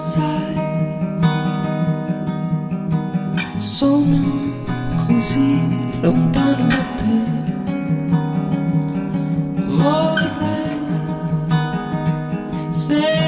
passare. Sono così lontano da te. Vorrei se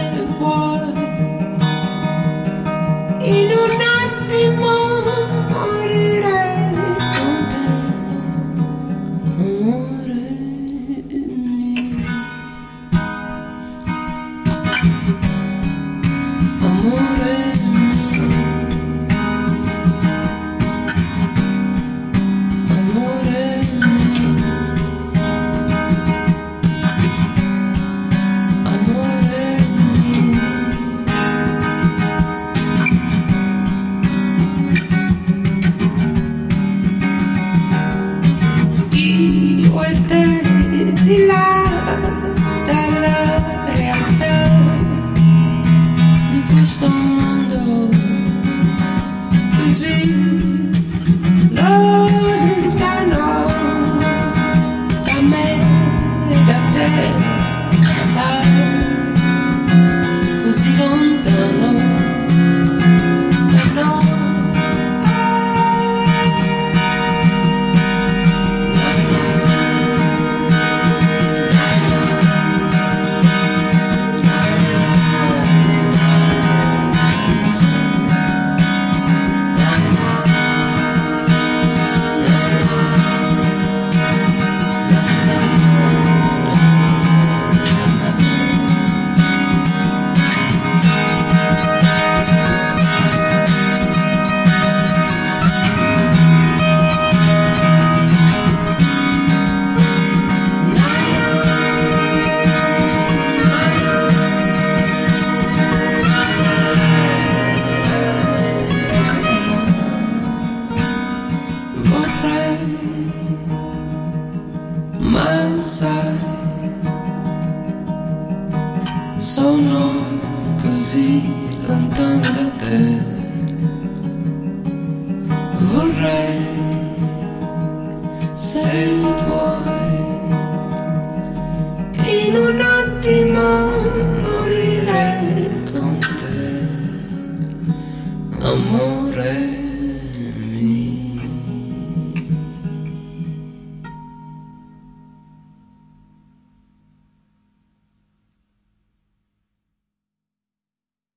sai, sono così lontano da te. Vorrei, se vuoi, in una